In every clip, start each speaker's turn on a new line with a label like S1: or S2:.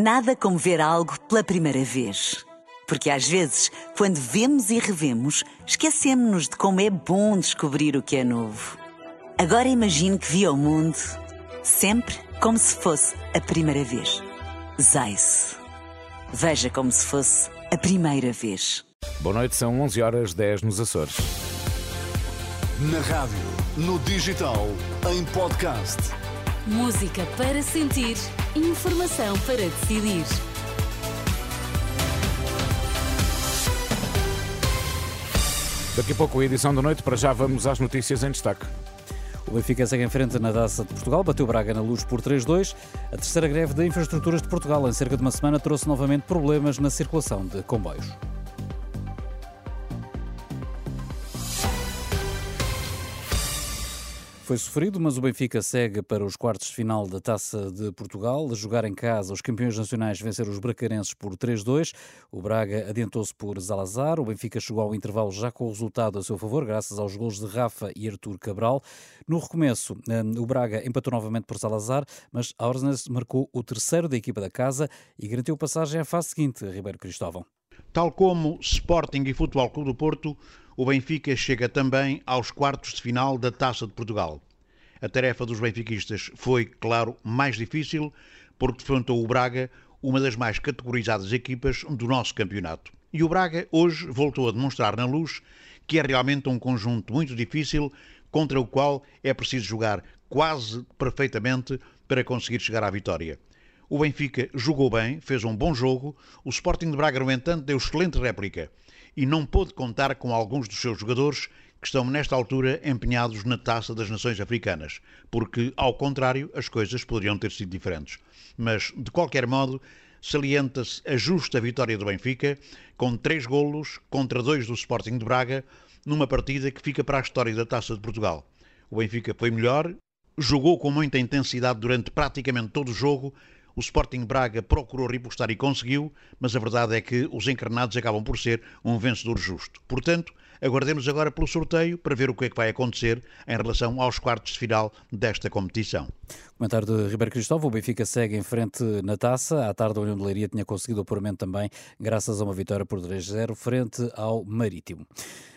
S1: Nada como ver algo pela primeira vez. Porque às vezes, quando vemos e revemos, esquecemos-nos de como é bom descobrir o que é novo. Agora imagine que viu o mundo sempre como se fosse a primeira vez. Zais. Veja como se fosse a primeira vez.
S2: Boa noite, são 11 horas 10 nos Açores.
S3: Na rádio, no digital, em podcast.
S4: Música para sentir, informação para decidir.
S2: Daqui a pouco a edição da noite, para já vamos às notícias em destaque.
S5: O Benfica segue em frente na Taça de Portugal, bateu Braga na luz por 3-2. A terceira greve de infraestruturas de Portugal, em cerca de uma semana, trouxe novamente problemas na circulação de comboios. Foi sofrido, mas o Benfica segue para os quartos de final da Taça de Portugal. A jogar em casa, os campeões nacionais venceram os bracarenses por 3-2. O Braga adiantou-se por Zalazar. O Benfica chegou ao intervalo já com o resultado a seu favor, graças aos gols de Rafa e Artur Cabral. No recomeço, hum, o Braga empatou novamente por Zalazar, mas Aursnes marcou o terceiro da equipa da casa e garantiu passagem à fase seguinte, Ribeiro Cristóvão.
S6: Tal como Sporting e Futebol Clube do Porto, o Benfica chega também aos quartos de final da Taça de Portugal. A tarefa dos benfiquistas foi, claro, mais difícil, porque defrontou o Braga, uma das mais categorizadas equipas do nosso campeonato. E o Braga hoje voltou a demonstrar na luz que é realmente um conjunto muito difícil contra o qual é preciso jogar quase perfeitamente para conseguir chegar à vitória. O Benfica jogou bem, fez um bom jogo, o Sporting de Braga, no entanto, deu excelente réplica e não pôde contar com alguns dos seus jogadores que estão nesta altura empenhados na taça das nações africanas, porque, ao contrário, as coisas poderiam ter sido diferentes. Mas, de qualquer modo, salienta-se a justa vitória do Benfica, com três golos contra dois do Sporting de Braga, numa partida que fica para a história da Taça de Portugal. O Benfica foi melhor, jogou com muita intensidade durante praticamente todo o jogo, o Sporting Braga procurou repostar e conseguiu, mas a verdade é que os encarnados acabam por ser um vencedor justo. Portanto, aguardemos agora pelo sorteio para ver o que é que vai acontecer em relação aos quartos de final desta competição.
S5: Comentário de Ribeiro Cristóvão, o Benfica segue em frente na taça. À tarde, a União de Leiria tinha conseguido o apuramento também, graças a uma vitória por 3-0 frente ao Marítimo.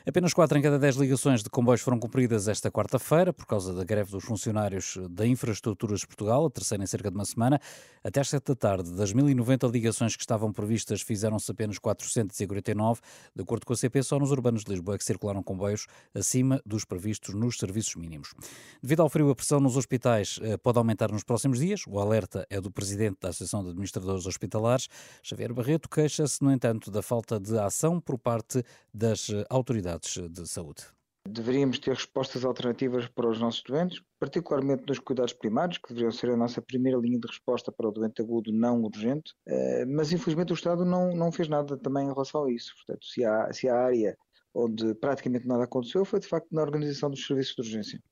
S5: Apenas 4 em cada 10 ligações de comboios foram cumpridas esta quarta-feira, por causa da greve dos funcionários da Infraestruturas de Portugal, a terceira em cerca de uma semana. Até às 7 da tarde, das 1.090 ligações que estavam previstas, fizeram-se apenas 449. De acordo com a CP, só nos urbanos de Lisboa é que circularam comboios acima dos previstos nos serviços mínimos. Devido ao frio, a pressão nos hospitais eh, pode aumentar nos próximos dias. O alerta é do presidente da Associação de Administradores Hospitalares, Xavier Barreto, queixa-se, no entanto, da falta de ação por parte das eh, autoridades autoridades de saúde.
S7: Deveríamos ter respostas alternativas para os nossos doentes, particularmente nos cuidados primários, que deveriam ser a nossa primeira linha de resposta para o doente agudo não urgente, eh, mas infelizmente o Estado não, não fez nada também em relação a isso. Portanto, se há, se há área onde praticamente nada aconteceu foi de facto na organização dos serviços de urgência.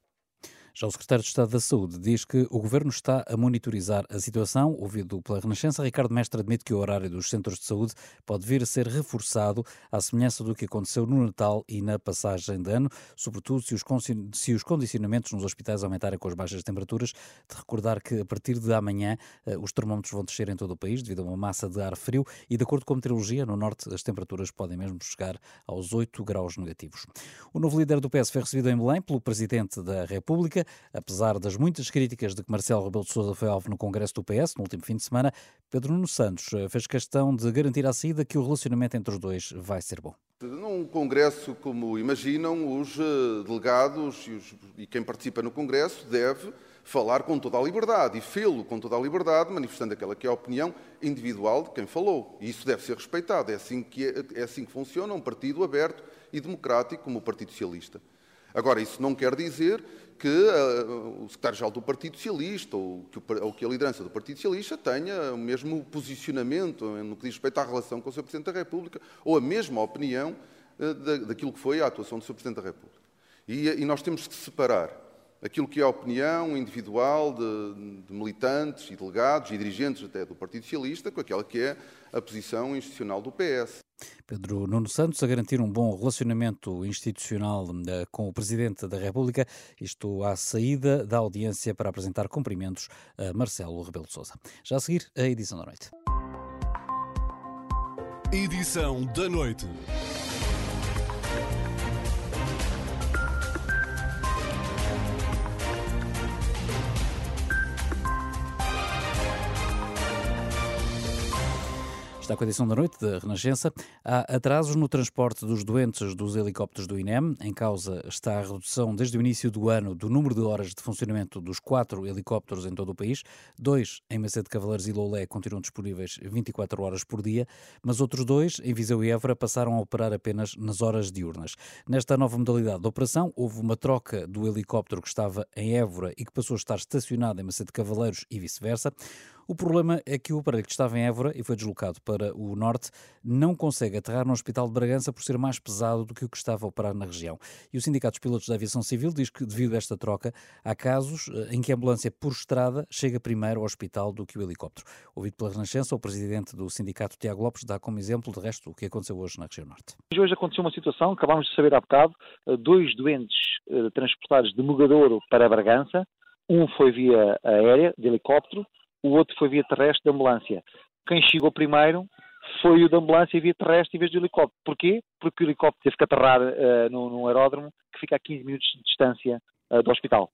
S5: Já o secretário de Estado da Saúde diz que o governo está a monitorizar a situação. Ouvido pela Renascença, Ricardo Mestre admite que o horário dos centros de saúde pode vir a ser reforçado, à semelhança do que aconteceu no Natal e na passagem de ano, sobretudo se os, se os condicionamentos nos hospitais aumentarem com as baixas temperaturas. De recordar que a partir de amanhã eh, os termómetros vão descer em todo o país devido a uma massa de ar frio e, de acordo com a meteorologia, no norte as temperaturas podem mesmo chegar aos 8 graus negativos. O novo líder do PS foi recebido em Belém pelo Presidente da República. Apesar das muitas críticas de que Marcelo Rebelo de Sousa foi alvo no Congresso do PS no último fim de semana, Pedro Nuno Santos eh, fez questão de garantir à saída que o relacionamento entre os dois vai ser bom.
S8: Num congresso como imaginam, os eh, delegados e, os, e quem participa no congresso deve falar com toda a liberdade e fê-lo com toda a liberdade, manifestando aquela que é a opinião individual de quem falou. E isso deve ser respeitado. É assim que, é, é assim que funciona um partido aberto e democrático como o Partido Socialista. Agora, isso não quer dizer que uh, o secretário-geral do Partido Socialista ou que, o, ou que, a liderança do Partido Socialista tenha o mesmo posicionamento no que diz respeito à relação com o Sr. Presidente da República ou a mesma opinião uh, da, daquilo que foi a atuação do Sr. Presidente da República. E, e, nós temos que separar aquilo que é a opinião individual de, de militantes e delegados e dirigentes até do Partido Socialista com aquela que é a posição institucional do PS.
S5: Pedro Nuno Santos a garantir um bom relacionamento institucional eh, com o Presidente da República, isto à saída da audiência para apresentar cumprimentos a Marcelo Rebelo de Sousa. Já a seguir, a edição da noite.
S3: Edição da noite.
S5: Está com a da noite da Renascença. Há atrasos no transporte dos doentes dos helicópteros do INEM. Em causa está a redução desde o início do ano do número de horas de funcionamento dos quatro helicópteros em todo o país. Dois em Macete Cavaleiros e Loulé continuam disponíveis 24 horas por dia, mas outros dois, em Viseu e Évora, passaram a operar apenas nas horas diurnas. Nesta nova modalidade de operação, houve uma troca do helicóptero que estava em Évora e que passou a estar estacionado em Macete Cavaleiros e vice-versa. O problema é que o aparelho que estava em Évora e foi deslocado para o norte não consegue aterrar no Hospital de Bragança por ser mais pesado do que o que estava a operar na região. E o Sindicato dos Pilotos da Aviação Civil diz que, devido a esta troca, há casos eh, em que a ambulância por estrada chega primeiro ao hospital do que o helicóptero. Ouvido pela Renascença, o presidente do sindicato, Tiago Lopes, dá como exemplo, de resto, o que aconteceu hoje na região norte.
S9: Hoje aconteceu uma situação, acabámos de saber há bocado, eh, dois doentes eh, transportados de Mugadouro para Bragança, um foi via aérea, de helicóptero, o outro foi via terrestre de ambulância. Quem chegou primeiro foi o da ambulância via terrestre em vez do helicóptero. Porquê? Porque o helicóptero teve que aterrar uh, no, no, aeródromo que fica a 15 minutos de distância uh, do hospital.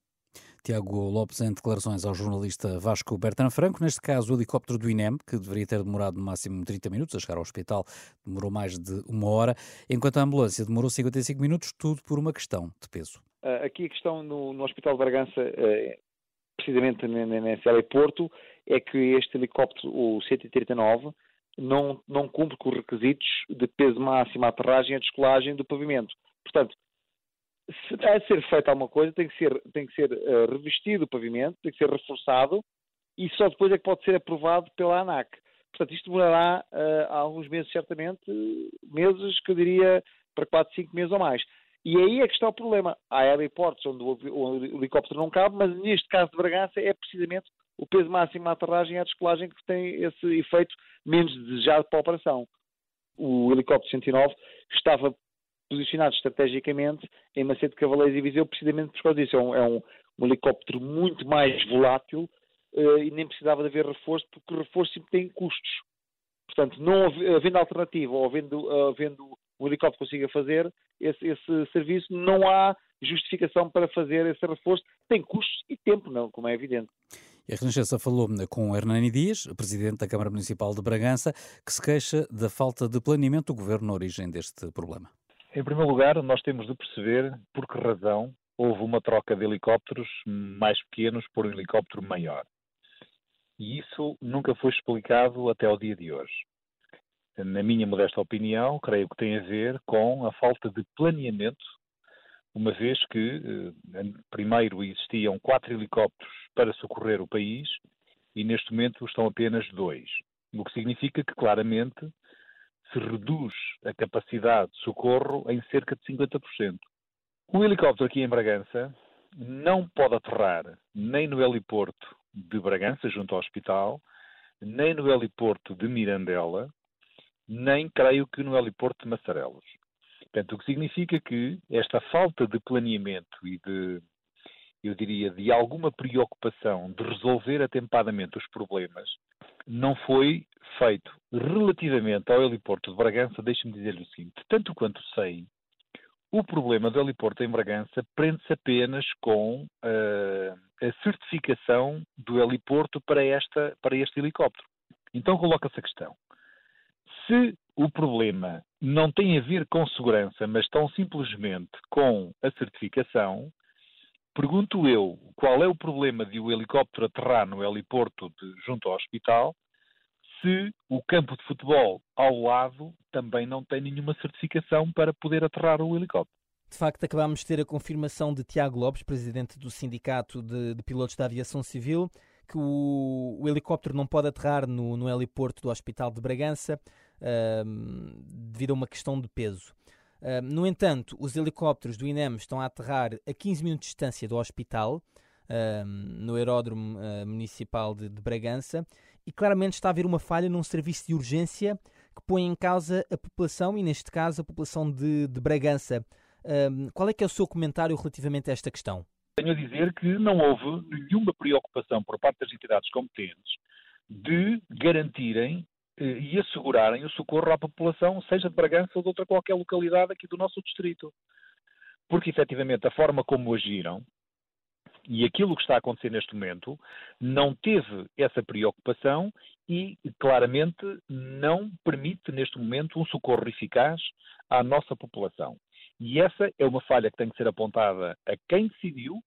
S5: Tiago Lopes, em declarações ao jornalista Vasco Bertrand Franco, neste caso o helicóptero do INEM, que deveria ter demorado no máximo 30 minutos a chegar ao hospital, demorou mais de uma hora, enquanto a ambulância demorou 55 minutos, tudo por uma questão de peso.
S9: Uh, aqui a questão no, no Hospital de Bragança, precisamente nesse aeroporto, é que este helicóptero, o 139, não, não cumpre com os requisitos de peso máximo, a aterragem e a descolagem do pavimento. Portanto, se há de ser feita alguma coisa, tem que ser, tem que ser uh, revestido o pavimento, tem que ser reforçado e só depois é que pode ser aprovado pela ANAC. Portanto, isto demorará uh, alguns meses, certamente, meses que eu diria para 4, 5 meses ou mais. E aí é que está o problema. Há aeroportos onde o, o helicóptero não cabe, mas neste caso de Bragança é precisamente o peso máximo à aterragem e à descolagem que tem esse efeito menos desejado para a operação. O helicóptero 109 estava posicionado estrategicamente em Macedo de Cavaleiros e Viseu precisamente por causa disso. É um, é um, um helicóptero muito mais volátil uh, e nem precisava de haver reforço, porque o reforço sempre tem custos. Portanto, não havendo alternativa ou havendo, uh, havendo um helicóptero consiga fazer esse, esse, serviço, não há justificação para fazer esse reforço. Tem custos e tempo, não, como é evidente.
S5: E a Renascença falou com Hernani Dias, presidente da Câmara Municipal de Bragança, que se queixa da falta de planeamento do governo na origem deste problema.
S10: Em primeiro lugar, nós temos de perceber por que razão houve uma troca de helicópteros mais pequenos por um helicóptero maior. E isso nunca foi explicado até ao dia de hoje. Na minha modesta opinião, creio que tem a ver com a falta de planeamento uma vez que eh, primeiro existiam quatro helicópteros para socorrer o país e neste momento estão apenas dois. O que significa que claramente se reduz a capacidade de socorro em cerca de 50%. O helicóptero aqui em Bragança não pode aterrar nem no heliporto de Bragança, junto ao hospital, nem no heliporto de Mirandela, nem creio que no heliporto de Massarelos. Portanto, o que significa que esta falta de planeamento e de, eu diria, de alguma preocupação de resolver atempadamente os problemas não foi feito relativamente ao heliporto de Bragança. Deixe-me dizer-lhe o seguinte: tanto quanto sei, o problema do heliporto em Bragança prende-se apenas com uh, a certificação do heliporto para, esta, para este helicóptero. Então coloca-se a questão. Se o problema não tem a ver com segurança, mas tão simplesmente com a certificação, pergunto eu qual é o problema de o helicóptero aterrar no heliporto de, junto ao hospital se o campo de futebol ao lado também não tem nenhuma certificação para poder aterrar o helicóptero.
S11: De facto, acabámos de ter a confirmação de Tiago Lopes, presidente do Sindicato de, de Pilotos da Aviação Civil, que o, o, helicóptero não pode aterrar no, no heliporto do Hospital de Bragança devido a uma questão de peso. Uh, no entanto, os helicópteros do INEM estão a aterrar a 15 minutos de distância do hospital, uh, no aeródromo uh, municipal de, de, Bragança, e claramente está a haver uma falha num serviço de urgência que põe em causa a população, e neste caso a população de, de Bragança. qual é que é o seu comentário relativamente a esta questão?
S10: Tenho a dizer que não houve nenhuma preocupação por parte das entidades competentes de garantirem e assegurarem o socorro à população, seja de Bragança ou de outra qualquer localidade aqui do nosso distrito. Porque, efetivamente, a forma como agiram e aquilo que está a acontecer neste momento não teve essa preocupação e, claramente, não permite, neste momento, um socorro eficaz à nossa população. E essa é uma falha que tem que ser apontada a quem decidiu,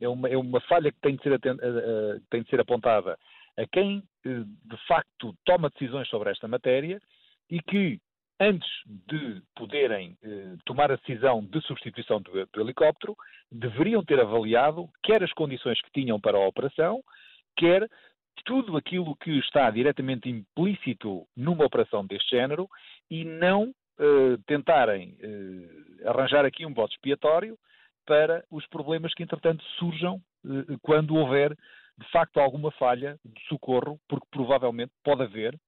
S10: é uma, é uma falha que tem de, ser, uh, tem de ser apontada a quem, uh, de facto, toma decisões sobre esta matéria e que, antes de poderem tomar a decisão de substituição do, do helicóptero, deveriam ter avaliado quer as condições que tinham para a operação, quer tudo aquilo que está diretamente implícito numa operação deste género e não uh, tentarem uh, arranjar aqui um bote expiatório para os problemas que, entretanto, surjam uh, quando houver, de facto, alguma falha de socorro, porque provavelmente pode haver,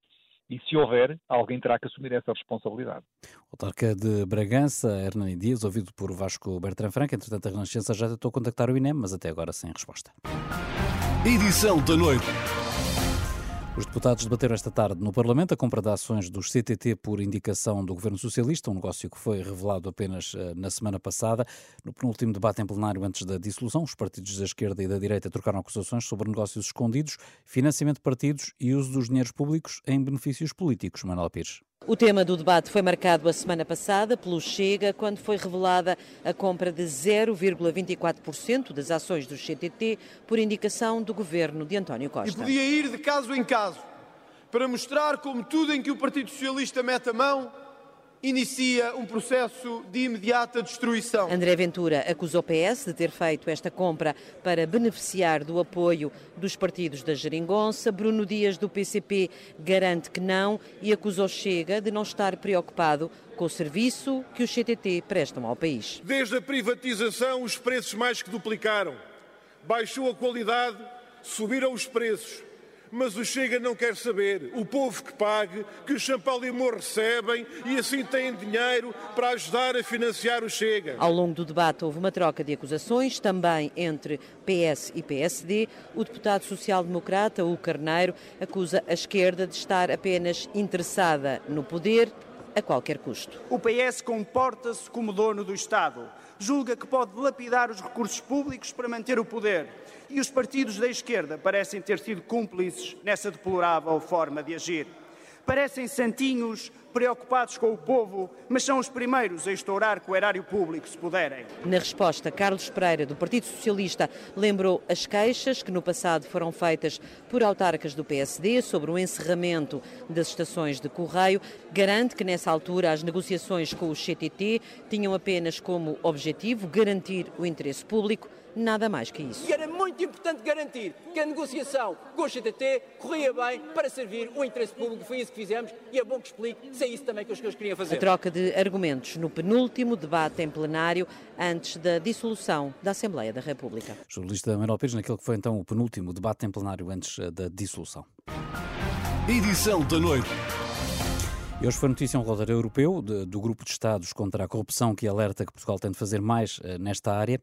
S10: e se houver, alguém terá que assumir essa responsabilidade.
S5: O autarca de Bragança, Hernani Dias, ouvido por Vasco Bertrand Franca, entretanto a Renascença já tentou contactar o INEM, mas até agora sem resposta.
S3: Edição da noite.
S5: Os deputados debateram esta tarde no Parlamento a compra de ações dos CTT por indicação do Governo Socialista, um negócio que foi revelado apenas eh, na semana passada. No penúltimo debate em plenário antes da dissolução, os partidos da esquerda e da direita trocaram acusações sobre negócios escondidos, financiamento de partidos e uso dos dinheiros públicos em benefícios políticos. Manuel Pires.
S12: O tema do debate foi marcado a semana passada pelo Chega, quando foi revelada a compra de 0,24% das ações do CTT por indicação do governo de António Costa.
S13: E podia ir de caso em caso para mostrar como tudo em que o Partido Socialista mete a mão inicia um processo de imediata destruição.
S12: André Ventura acusou o PS de ter feito esta compra para beneficiar do apoio dos partidos da Geringonça. Bruno Dias, do PCP, garante que não e acusou Chega de não estar preocupado com o serviço que os CTT prestam ao país.
S13: Desde a privatização, os preços mais que duplicaram. Baixou a qualidade, subiram os preços mas o Chega não quer saber. O povo que pague, que os Champalimor recebem e assim têm dinheiro para ajudar a financiar o Chega.
S12: Ao longo do debate houve uma troca de acusações, também entre PS e PSD. O deputado social-democrata, o Carneiro, acusa a esquerda de estar apenas interessada no poder a qualquer custo.
S14: O PS comporta-se como dono do Estado. Julga que pode lapidar os recursos públicos para manter o poder e os partidos da esquerda parecem ter sido cúmplices nessa deplorável forma de agir. Parecem santinhos preocupados com o povo, mas são os primeiros a estourar com o erário público, se puderem.
S12: Na resposta, Carlos Pereira, do Partido Socialista, lembrou as queixas que no passado foram feitas por autarcas do PSD sobre o encerramento das estações de correio. Garante que nessa altura as negociações com o CTT tinham apenas como objetivo garantir o interesse público nada mais que isso.
S15: E era muito importante garantir que a negociação com o CTT corria bem para servir o interesse público. Foi isso que fizemos e é bom que explique é isso também que os senhores queriam fazer.
S12: A troca de argumentos no penúltimo debate em plenário antes da dissolução da Assembleia da República.
S5: Jornalista Manuel Pires, naquele que foi então o penúltimo debate em plenário antes eh, da dissolução.
S3: Edição da noite.
S5: E hoje foi notícia um relatório europeu de, do Grupo de Estados contra a Corrupção que alerta que Portugal tem de fazer mais uh, nesta área.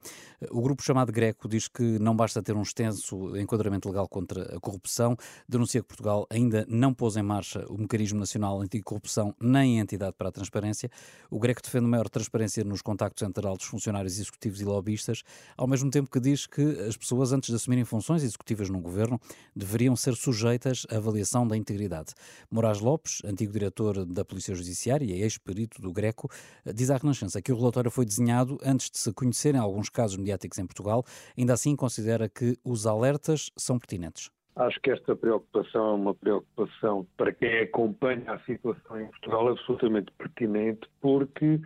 S5: O grupo chamado Greco diz que não basta ter um extenso enquadramento legal contra a corrupção, denuncia que Portugal ainda não pôs em marcha o Mecanismo Nacional Anticorrupção nem a Entidade para a Transparência. O Greco defende maior transparência nos contactos entre altos funcionários executivos e lobistas, ao mesmo tempo que diz que as pessoas, antes de assumirem funções executivas no governo, deveriam ser sujeitas à avaliação da integridade. Moraes Lopes, antigo diretor da Polícia Judiciária e ex-perito do Greco, diz à Renascença que o relatório foi desenhado antes de se conhecerem alguns casos mediáticos em Portugal. Ainda assim, considera que os alertas são pertinentes.
S16: Acho que esta preocupação é uma preocupação para quem acompanha a situação em Portugal absolutamente pertinente, porque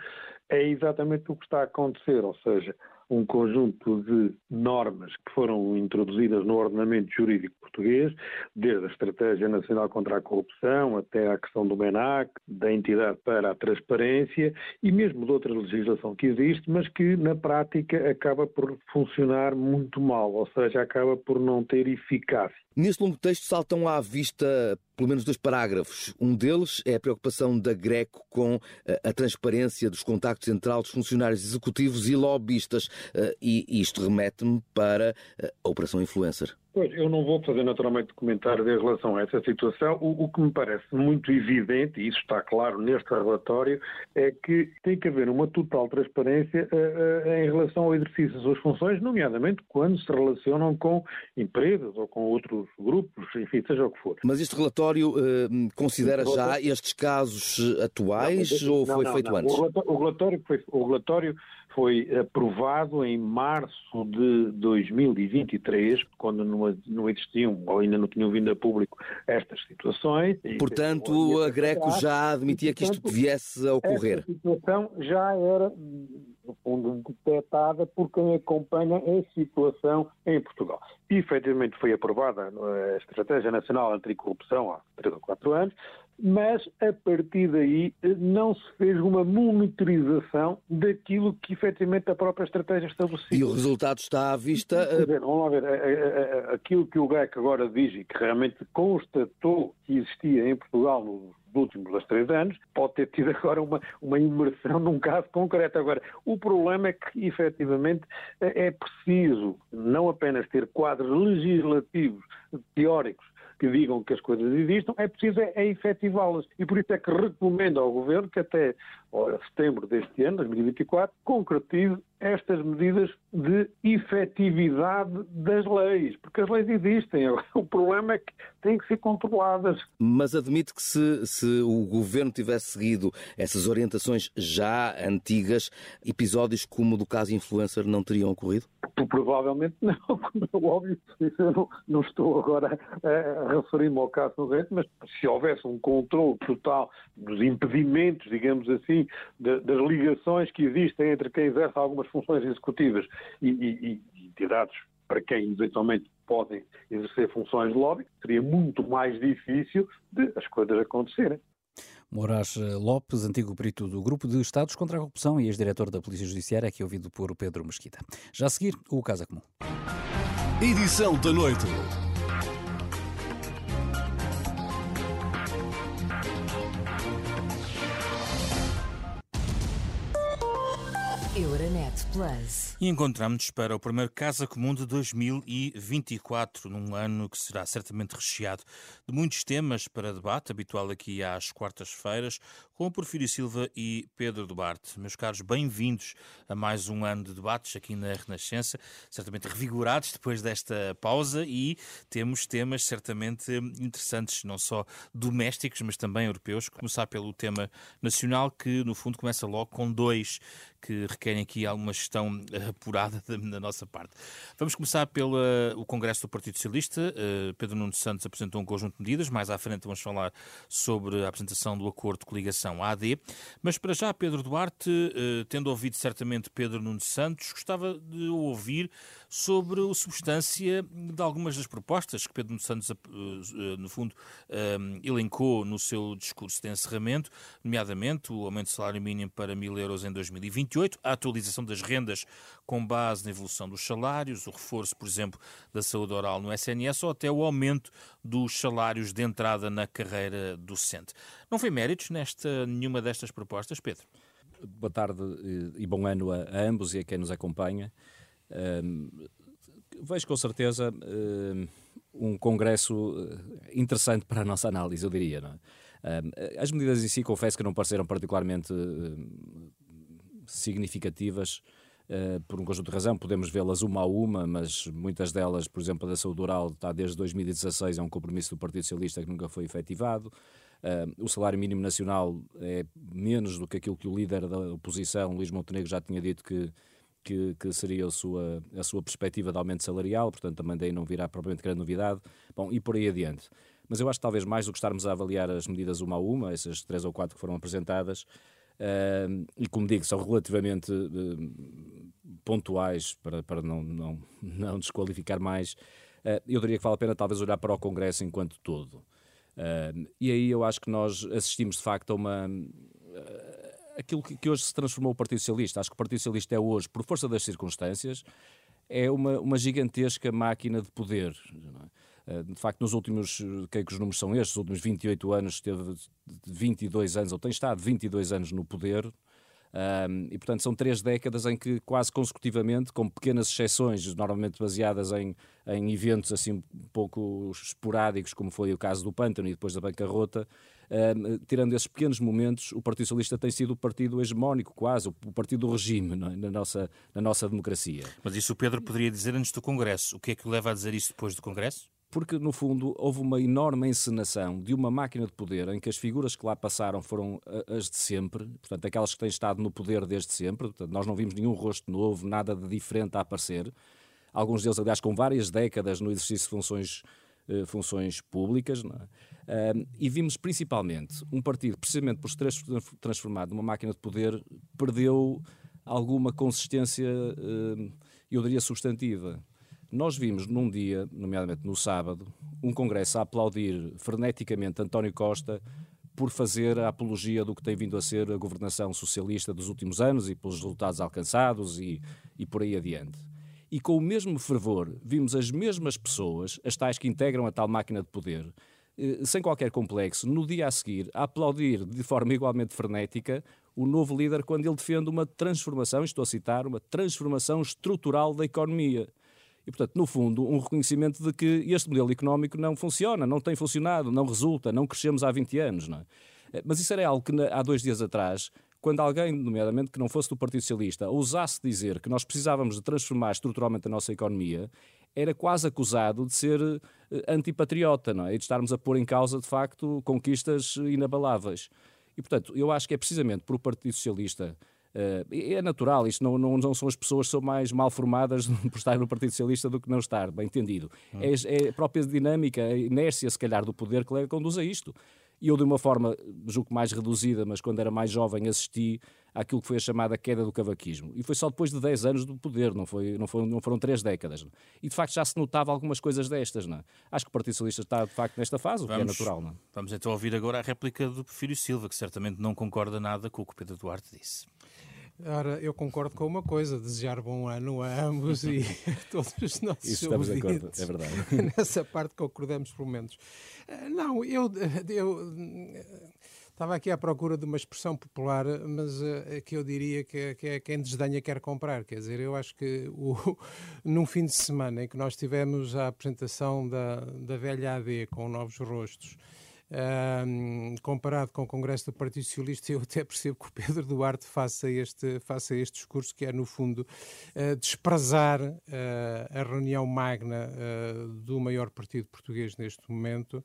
S16: é exatamente o que está a acontecer, ou seja, um conjunto de normas que foram introduzidas no ordenamento jurídico português, desde a Estratégia Nacional contra a Corrupção até à questão do MENAC, da entidade para a transparência e mesmo de outra legislação que existe, mas que na prática acaba por funcionar muito mal, ou seja, acaba por não ter eficácia.
S17: Nesse longo texto saltam à vista pelo menos dois parágrafos. Um deles é a preocupação da Greco com eh, a transparência dos contactos entre altos funcionários executivos e lobistas. Eh, e isto remete-me para eh, a Operação Influencer.
S16: Pois, eu não vou fazer naturalmente comentário em relação a essa situação. O, o, que me parece muito evidente, e isso está claro neste relatório, é que tem que haver uma total transparência uh, uh, em relação ao exercício das suas funções, nomeadamente quando se relacionam com empresas ou com outros grupos, enfim, seja o que for.
S17: Mas este relatório uh, considera já estes casos atuais não, ou foi não, feito
S16: não.
S17: antes?
S16: O relatório, o relatório, foi, o relatório foi aprovado em março de 2023, quando não, não existiam ou ainda não tinham vindo a público estas situações.
S17: Portanto, a Greco já admitia que isto viesse a ocorrer.
S16: Esta situação já era, no fundo, detectada por quem acompanha a situação em Portugal. E, efetivamente, foi aprovada a Estratégia Nacional Anticorrupção há 3 ou 4 anos, mas a partir daí não se fez uma monitorização daquilo que efetivamente a própria estratégia estabeleceu.
S17: E o resultado está à vista.
S16: Dizer, vamos lá ver, aquilo que o GREC agora diz e que realmente constatou que existia em Portugal nos últimos dois, três anos, pode ter tido agora uma, uma imersão num caso concreto. Agora, o problema é que, efetivamente, é preciso não apenas ter quadros legislativos teóricos que digam que as coisas existam, é preciso é, é efetivá-las. E por isso é que recomendo ao Governo que até setembro deste ano, 2024, concretize estas medidas de efetividade das leis, porque as leis existem. O problema é que têm que ser controladas.
S17: Mas admite que se, se o governo tivesse seguido essas orientações já antigas, episódios como o do caso influencer não teriam ocorrido?
S16: Provavelmente não, como é óbvio. Eu não, não estou agora a referir-me ao caso no mas se houvesse um controle total dos impedimentos, digamos assim, das ligações que existem entre quem exerce algumas funções executivas e, e, e entidades para quem eventualmente podem exercer funções de lobby, seria muito mais difícil de as coisas acontecerem.
S5: Moraes Lopes, antigo perito do Grupo de Estados contra a Corrupção e ex-diretor da Polícia Judiciária, aqui ouvido por Pedro Mesquita. Já a seguir, o Casa Comum.
S3: Edição da noite.
S18: Euronet Plus. E encontramos-nos para o primeiro Casa Comum de 2024, num ano que será certamente recheado de muitos temas para debate, habitual aqui às quartas-feiras, com o Porfírio Silva e Pedro Duarte. Meus caros, bem-vindos a mais um ano de debates aqui na Renascença, certamente revigorados depois desta pausa e temos temas certamente interessantes, não só domésticos, mas também europeus. Começar pelo tema nacional, que no fundo começa logo com dois que requerem aqui alguma gestão eh, apurada da nossa parte. Vamos começar pelo Congresso do Partido Socialista. Eh, Pedro Nuno Santos apresentou um conjunto de medidas. Mais à frente vamos falar sobre a apresentação do acordo de coligação AD. Mas para já, Pedro Duarte, eh, tendo ouvido certamente Pedro Nuno Santos, gostava de ouvir sobre a substância de algumas das propostas que Pedro Nuno Santos, no fundo, elencou no seu discurso de encerramento, nomeadamente o aumento do salário mínimo para mil euros em 2028, a atualização das rendas com base na evolução dos salários, o reforço, por exemplo, da saúde oral no SNS ou até o aumento dos salários de entrada na carreira docente. Não foi méritos nesta nenhuma destas propostas, Pedro?
S19: Boa tarde e bom ano a, ambos e a quem nos acompanha. Um, vejo com certeza um, um congresso eh, interessante para a nossa análise, eu diria. É? Um, as medidas em si, confesso que não pareceram particularmente significativas uh, por um conjunto de razão. Podemos vê-las uma a uma, mas muitas delas, por exemplo, a da saúde oral, está desde 2016, é um compromisso do Partido Socialista que nunca foi efetivado. Uh, o salário mínimo nacional é menos do que aquilo que o líder da oposição, Luís Montenegro, já tinha dito que, que, que, seria a sua, a sua perspectiva de aumento salarial, portanto também daí não virá propriamente grande novidade. Bom, e por aí adiante. Mas eu acho que talvez mais do que estarmos a avaliar as medidas uma a uma, essas três ou quatro que foram apresentadas, Uh, e como digo, são relativamente uh, pontuais para, para não, não, não desqualificar mais. Uh, eu diria que vale a pena talvez olhar para o Congresso enquanto todo. e aí eu acho que nós assistimos de facto a uma. aquilo que, que, hoje se transformou o Partido Socialista. Acho que o Partido Socialista é hoje, por força das circunstâncias, é uma, uma gigantesca máquina de poder. É? De facto, nos últimos, que, que os números são estes, os últimos 28 anos, teve 22 anos, ou tem estado 22 anos no poder, Um, e, portanto, são três décadas em que, quase consecutivamente, com pequenas exceções, normalmente baseadas em, em eventos assim um pouco esporádicos, como foi o caso do Pântano e depois da bancarrota, um, tirando esses pequenos momentos, o Partido Socialista tem sido o partido hegemónico, quase, o partido do regime é? na, nossa, na nossa democracia.
S18: Mas isso o Pedro poderia dizer antes do Congresso. O que é que o leva a dizer isso depois do Congresso?
S19: Porque no fundo houve uma enorme encenação de uma máquina de poder em que as figuras que lá passaram foram as de sempre, portanto, aquelas que têm estado no poder desde sempre. Portanto, nós não vimos nenhum rosto novo, nada de diferente a aparecer. Alguns deles, aliás, com várias décadas no exercício de funções, eh, funções públicas. É? e vimos principalmente um partido, precisamente por se ter transformado numa máquina de poder, perdeu alguma consistência, eh, eu diria, substantiva. Nós vimos num dia, nomeadamente no sábado, um congresso a aplaudir freneticamente António Costa por fazer a apologia do que tem vindo a ser a governação socialista dos últimos anos e pelos resultados alcançados e, e por aí adiante. E com o mesmo fervor, vimos as mesmas pessoas, as tais que integram a tal máquina de poder, eh, sem qualquer complexo, no dia a seguir, a aplaudir de forma igualmente frenética o novo líder quando ele defende uma transformação, estou a citar, uma transformação estrutural da economia. E, portanto, no fundo, um reconhecimento de que este modelo económico não funciona, não tem funcionado, não resulta, não crescemos há 20 anos. Não é? Eh, mas isso era algo que há dois dias atrás, quando alguém, nomeadamente que não fosse do Partido Socialista, ousasse dizer que nós precisávamos de transformar estruturalmente a nossa economia, era quase acusado de ser eh, antipatriota, não é? E de estarmos a pôr em causa, de facto, conquistas inabaláveis. E, portanto, eu acho que é precisamente por o Partido Socialista é natural, isto não, não, não, são as pessoas que são mais mal formadas por estar no Partido Socialista do que não estar, bem entendido. Hum. É, é, a própria dinâmica, a inércia, se calhar, do poder que conduz a isto. E eu, de uma forma, julgo mais reduzida, mas quando era mais jovem, assisti àquilo que foi a chamada queda do cavaquismo. E foi só depois de 10 anos do poder, não, foi, não, foi, não foram três décadas. E, de facto, já se notava algumas coisas destas. Não? É? Acho que o Partido Socialista está, de facto, nesta fase, o vamos, que é natural. Não? É?
S18: Vamos então ouvir agora a réplica do Porfírio Silva, que certamente não concorda nada com o que o Pedro Duarte disse.
S20: Ora, eu concordo com uma coisa, desejar bom ano a ambos e a todos os nossos Isso
S19: estamos de acordo, é verdade.
S20: Nessa parte concordamos por menos. Eh, não, eu, eu estava aqui à procura de uma expressão popular, mas uh, que eu diria que, que é quem desdenha quer comprar. Quer dizer, eu acho que o, num fim de semana em que nós tivemos a apresentação da, da velha AD com novos rostos, um, comparado com o Congresso do Partido Socialista, eu até percebo que o Pedro Duarte faça este, faça este discurso, que é, no fundo, uh, desprezar uh, a reunião magna uh, do maior partido português neste momento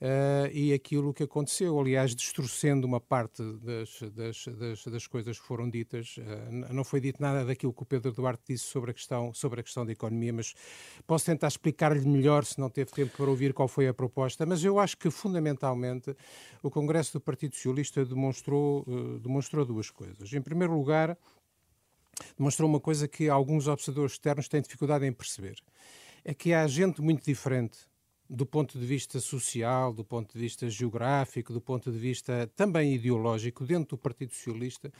S20: uh, e aquilo que aconteceu, aliás, destruindo uma parte das, das, das, das coisas que foram ditas. Uh, não foi dito nada daquilo que o Pedro Duarte disse sobre a questão, sobre a questão da economia, mas posso tentar explicar-lhe melhor se não teve tempo para ouvir qual foi a proposta. Mas eu acho que, fundamentalmente, o Congresso do Partido Socialista demonstrou, uh, demonstrou duas coisas. Em primeiro lugar, demonstrou uma coisa que alguns observadores externos têm dificuldade em perceber. É que há gente muito diferente do ponto de vista social, do ponto de vista geográfico, do ponto de vista também ideológico, dentro do Partido Socialista,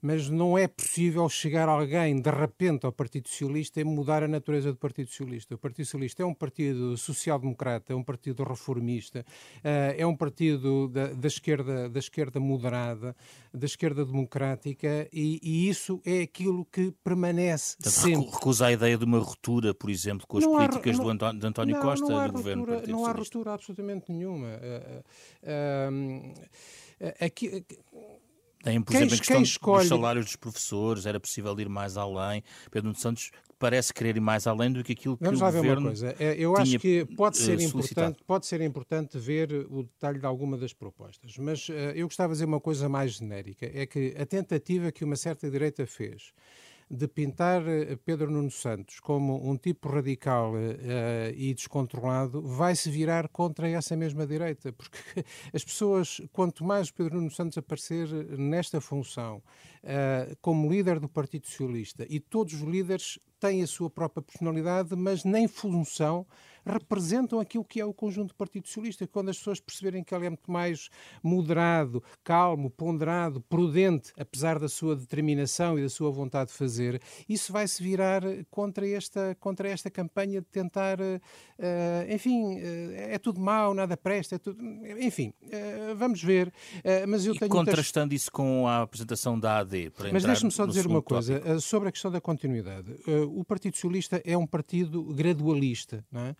S20: mas não é possível chegar alguém de repente ao Partido Socialista e mudar a natureza do Partido Socialista. O Partido Socialista é um partido social-democrata, é um partido reformista, eh, é um partido da, da, esquerda, da esquerda moderada, da esquerda democrática e, e isso é aquilo que permanece Portanto, sempre.
S18: Recusa a ideia de uma ruptura, por exemplo, com as não políticas há, não, António, de António
S20: não,
S18: Costa,
S20: não
S18: do
S20: ruptura,
S18: governo do Partido
S20: Não há ruptura absolutamente nenhuma. Uh, uh, uh, aqui,
S18: tem, por quem, exemplo, a questão escolhe... dos salários dos professores, era possível ir mais além. Pedro Santos parece querer ir mais além do que aquilo que
S20: Vamos
S18: o
S20: lá
S18: governo
S20: ver uma coisa. É, eu acho que pode ser, importante, pode ser importante ver o detalhe de alguma das propostas, mas uh, eu gostava de dizer uma coisa mais genérica, é que a tentativa que uma certa direita fez de pintar eh, Pedro Nuno Santos como um tipo radical uh, e descontrolado vai se virar contra essa mesma direita, porque as pessoas, quanto mais Pedro Nuno Santos aparecer nesta função uh, como líder do Partido Socialista, e todos os líderes têm a sua própria personalidade, mas nem função representam aquilo que é o conjunto do Partido Socialista. Quando as pessoas perceberem que ele é muito mais moderado, calmo, ponderado, prudente, apesar da sua determinação e da sua vontade de fazer, isso vai se virar contra esta, contra esta campanha de tentar, uh, enfim, uh, é tudo mau, nada presta, é tudo, enfim, uh, vamos ver. mas eu
S18: e
S20: tenho
S18: contrastando
S20: muitas...
S18: isso com a apresentação da AD. Para
S20: mas deixe-me só dizer uma coisa
S18: tópico.
S20: sobre a questão da continuidade. o Partido Socialista é um partido gradualista. É?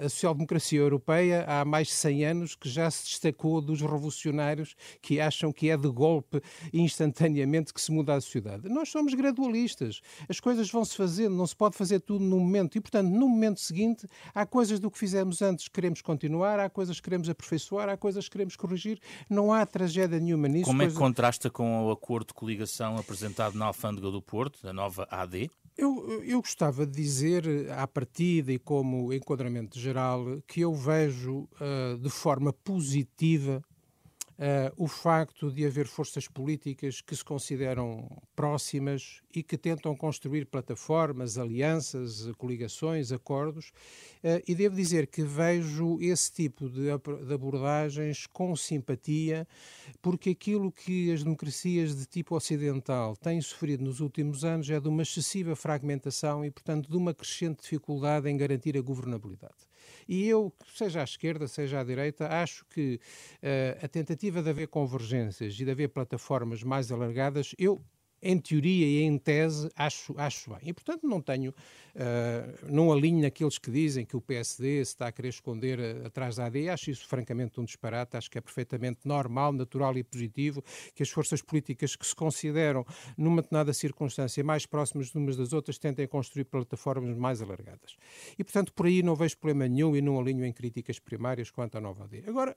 S20: A social-democracia europeia há mais de 100 anos que já se destacou dos revolucionários que acham que é de golpe instantaneamente que se muda a sociedade. Nós somos gradualistas. As coisas vão se fazendo, não se pode fazer tudo num momento. E, portanto, no momento seguinte, há coisas do que fizemos antes que queremos continuar, há coisas que queremos aperfeiçoar, há coisas que queremos corrigir. Não há tragédia nenhuma nisso.
S18: Como é que
S20: coisa...
S18: contrasta com o acordo de coligação apresentado na Alfândega do Porto, da nova AD?
S20: Eu, eu gostava de dizer, à partida e como enquadramento geral, que eu vejo uh, de forma positiva Uh, o facto de haver forças políticas que se consideram próximas e que tentam construir plataformas, alianças, coligações, acordos, uh, e devo dizer que vejo esse tipo de, de, abordagens com simpatia, porque aquilo que as democracias de tipo ocidental têm sofrido nos últimos anos é de uma excessiva fragmentação e, portanto, de uma crescente dificuldade em garantir a governabilidade. E eu, seja à esquerda, seja à direita, acho que uh, a tentativa de haver convergências e de haver plataformas mais alargadas, eu em teoria e em tese, acho, acho bem. E, portanto, não tenho, uh, não alinho naqueles que dizem que o PSD se está a querer esconder uh, atrás da AD. Acho isso, francamente, um disparate. Acho que é perfeitamente normal, natural e positivo que as forças políticas que se consideram, numa determinada circunstância, mais próximas umas das outras, tentem construir plataformas mais alargadas. E, portanto, por aí não vejo problema nenhum e não alinho em críticas primárias quanto à nova AD. Agora,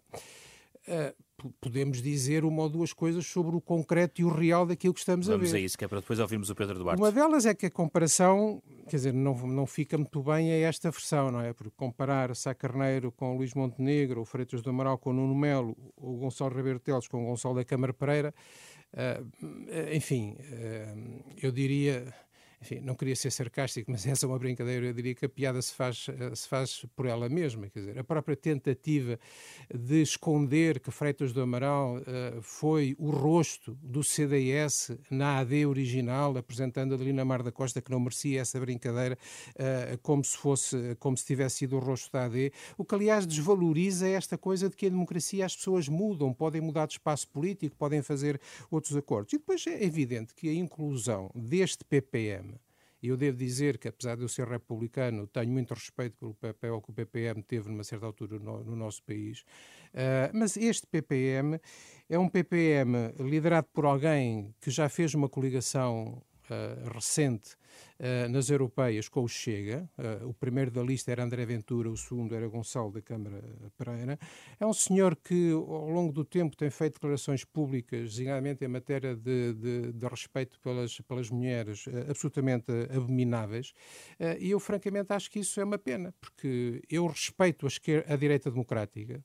S20: Uh, podemos dizer uma ou duas coisas sobre o concreto e o real daquilo que estamos
S18: Vamos
S20: a ver.
S18: Vamos a isso, que é para depois ouvirmos o Pedro Duarte.
S20: Uma delas é que a comparação, quer dizer, não, não fica muito bem a esta versão, não é? Porque comparar Sá Carneiro com Luís Montenegro, o Freitas do Amaral com Nuno Melo, o Gonçalo Ribeiro Teles com o Gonçalo da Câmara Pereira, uh, enfim, uh, eu diria enfim, não queria ser sarcástico, mas essa é uma brincadeira, eu diria que a piada se faz, eh, se faz por ela mesma, quer dizer, a própria tentativa de esconder que Freitas do Amaral uh, foi o rosto do CDS na AD original, apresentando Adelina Mar da Costa que não merecia essa brincadeira, uh, como se fosse, como se tivesse sido o rosto da AD, o que aliás desvaloriza esta coisa de que a democracia as pessoas mudam, podem mudar de espaço político, podem fazer outros acordos. E depois é evidente que a inclusão deste PPM eu devo dizer que, apesar de eu ser republicano, tenho muito respeito pelo papel que o PPM teve numa certa altura no, no nosso país. Uh, mas este PPM é um PPM liderado por alguém que já fez uma coligação uh, recente uh, nas europeias com o Chega. Uh, o primeiro da lista era André Ventura, o segundo era Gonçalo da Câmara Pereira. É um senhor que, ao longo do tempo, tem feito declarações públicas, designadamente em matéria de, de, de respeito pelas, pelas mulheres, absolutamente abomináveis. e eu, francamente, acho que isso é uma pena, porque eu respeito a, esquerda, a direita democrática.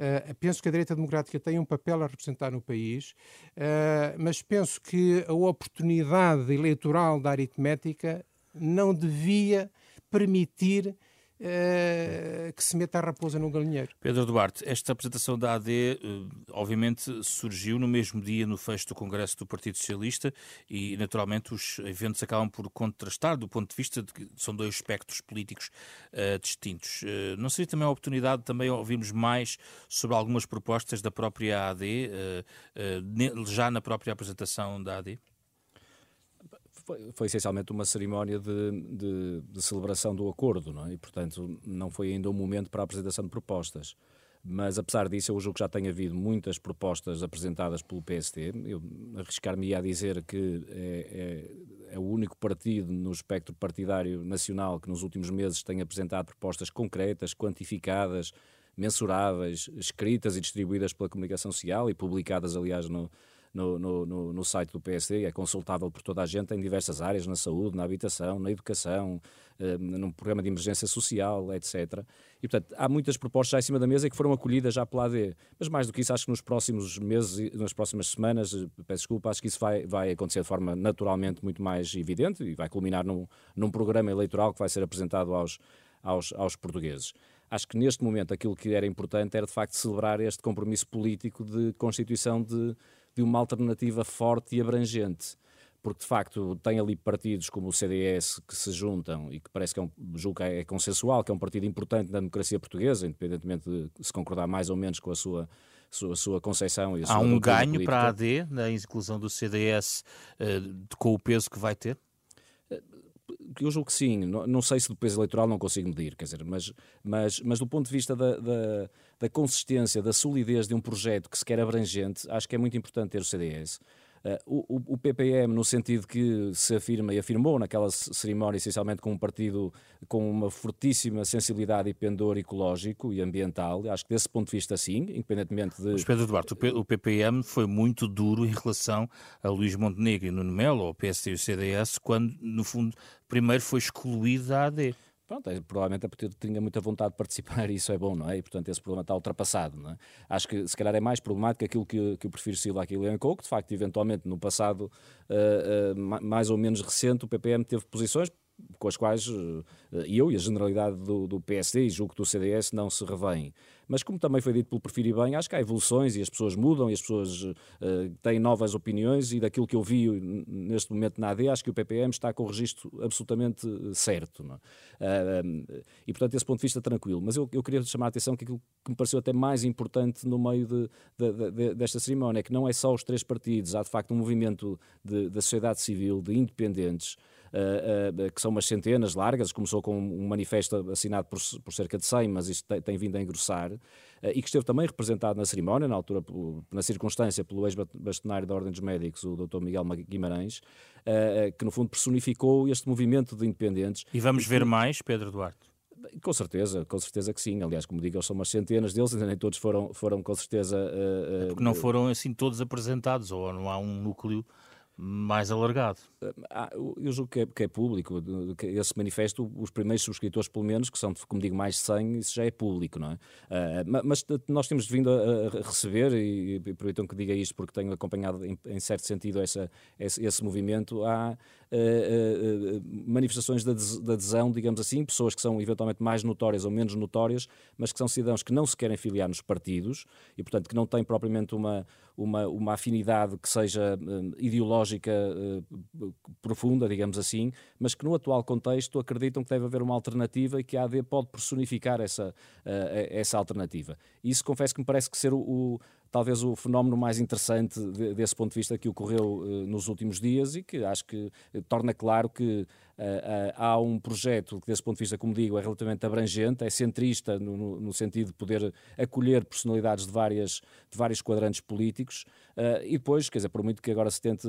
S20: Uh, penso que a direita democrática tem um papel a representar no país, uh, mas penso que a oportunidade eleitoral da aritmética não devia permitir uh, que se meta a raposa no galinheiro.
S18: Pedro Duarte, esta apresentação da AD, uh, obviamente, surgiu no mesmo dia no fecho do Congresso do Partido Socialista e, naturalmente, os eventos acabam por contrastar do ponto de vista de que são dois espectros políticos uh, distintos. não seria também a oportunidade de também ouvirmos mais sobre algumas propostas da própria AD, já na própria apresentação da AD?
S19: Foi, foi, essencialmente uma cerimónia de, de, de, celebração do acordo, não é? E, portanto, não foi ainda o um momento para a apresentação de propostas. Mas, apesar disso, eu julgo que já tem havido muitas propostas apresentadas pelo PSD. Eu arriscar-me a dizer que é, é, é, o único partido no espectro partidário nacional que nos últimos meses tem apresentado propostas concretas, quantificadas, mensuráveis, escritas e distribuídas pela comunicação social e publicadas, aliás, no, no, no, no, no site do PSD, é consultável por toda a gente em diversas áreas, na saúde, na habitação, na educação, eh, num programa de emergência social, etc. E, portanto, há muitas propostas já em cima da mesa que foram acolhidas já pela AD. Mas mais do que isso, acho que nos próximos meses, nas próximas semanas, eh, peço desculpa, acho que isso vai, vai acontecer de forma naturalmente muito mais evidente e vai culminar num, num programa eleitoral que vai ser apresentado aos aos, aos portugueses. Acho que neste momento aquilo que era importante era de facto celebrar este compromisso político de constituição de, de uma alternativa forte e abrangente porque de facto tem ali partidos como o CDS que se juntam e que parece que é um, julgo é consensual, que é um partido importante na democracia portuguesa, independentemente de se concordar mais ou menos com a sua sua, sua concepção e a
S18: Há um ganho
S19: política.
S18: para a AD na inclusão do CDS uh, com o peso que vai ter?
S19: Eu julgo que sim. Não, não, sei se do peso eleitoral não consigo medir, quer dizer, mas, mas, mas do ponto de vista da, da, da consistência, da solidez de um projeto que se quer abrangente, acho que é muito importante ter o CDS. Uh, o, o, PPM, no sentido que se afirma e afirmou naquela cerimónia, essencialmente com um partido com uma fortíssima sensibilidade e pendor ecológico e ambiental, acho que desse ponto de vista, sim, independentemente de.
S18: Mas Pedro Duarte, o PPM foi muito duro em relação a Luís Montenegro e Nuno Melo, ao PSD e o CDS, quando, no fundo, primeiro foi excluído da AD.
S19: Pronto, é, provavelmente é porque tinha muita vontade de participar e isso é bom, não é? E, portanto, esse problema está ultrapassado, não é? Acho que, se calhar, é mais problemático aquilo que, que o Prefiro Silva aqui elencou, que, de facto, eventualmente, no passado uh, uh, mais ou menos recente, o PPM teve posições com as quais uh, eu e a generalidade do, do PSD e julgo que do CDS não se revêem. Mas como também foi dito pelo Prefiro Bem, acho que há evoluções e as pessoas mudam e as pessoas uh, têm novas opiniões e daquilo que eu vi neste momento na AD, acho que o PPM está com o registro absolutamente certo. Uh, e, portanto, esse ponto de vista tranquilo. Mas eu, eu queria chamar a atenção que aquilo que me pareceu até mais importante no meio de, de, de, desta cerimónia é que não é só os três partidos, há de facto um movimento da sociedade civil, de independentes, que são umas centenas largas, começou com um manifesto assinado por, por cerca de 100, mas isto tem, tem vindo a engrossar, e que esteve também representado na cerimónia, na altura, na circunstância, pelo ex-bastonário da Ordem dos Médicos, o Dr. Miguel Guimarães, que no fundo personificou este movimento de independentes.
S18: E vamos ver mais, Pedro Duarte?
S19: Com certeza, com certeza que sim. Aliás, como digo, são umas centenas deles, ainda nem todos foram, foram com certeza. Uh,
S18: uh, Porque não foram assim todos apresentados, ou não há um núcleo mais alargado.
S19: Ah, eu julgo que é, que é público, esse manifesto, os primeiros subscritores, pelo menos, que são, como digo, mais de 100, isso já é público, não é? Uh, mas nós temos vindo a, a receber, e, e que diga isto porque tenho acompanhado, em, em certo sentido, essa, esse, esse movimento, há uh, uh, manifestações de adesão, digamos assim, pessoas que são eventualmente mais notórias ou menos notórias, mas que são cidadãos que não se querem filiar nos partidos e, portanto, que não têm propriamente uma, uma, uma afinidade que seja ideológica profunda, digamos assim, mas que no atual contexto acreditam que deve haver uma alternativa e que a AD pode personificar essa, uh, essa alternativa. Isso confesso que me parece que ser o, o talvez o fenómeno mais interessante de, desse ponto de vista que ocorreu uh, nos últimos dias e que acho que uh, torna claro que uh, há um projeto que, desse ponto de vista, como digo, é relativamente abrangente, é centrista no, no sentido de poder acolher personalidades de, várias, de vários quadrantes políticos. E depois, quer dizer, por muito que agora se tente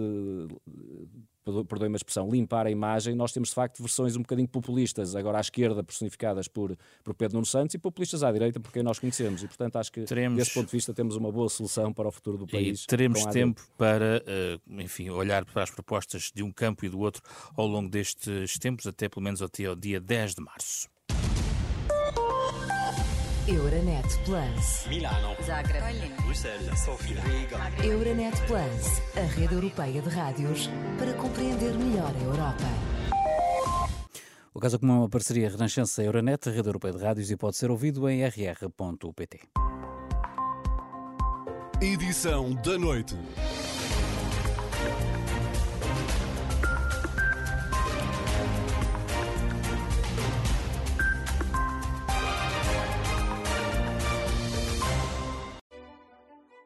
S19: perdoe-me a expressão, limpar a imagem, nós temos de facto versões um bocadinho populistas, agora à esquerda personificadas por, por Pedro Nuno Santos e populistas à direita por quem nós conhecemos. E portanto acho que teremos... desse ponto de vista temos uma boa solução para o futuro do país.
S18: E teremos tempo para, eh, enfim, olhar para as propostas de um campo e do outro ao longo destes tempos, até pelo menos até ao dia 10 de março.
S21: Euronet Plus. Milano. Zagreb. Bruxelas. Sofia. Riga. Euronet Plus, a rede europeia de rádios para compreender melhor a Europa.
S5: O caso comum é uma parceria Renascença-Euronet, a rede europeia de rádios, e pode ser ouvido em rr.pt.
S3: Edição da noite.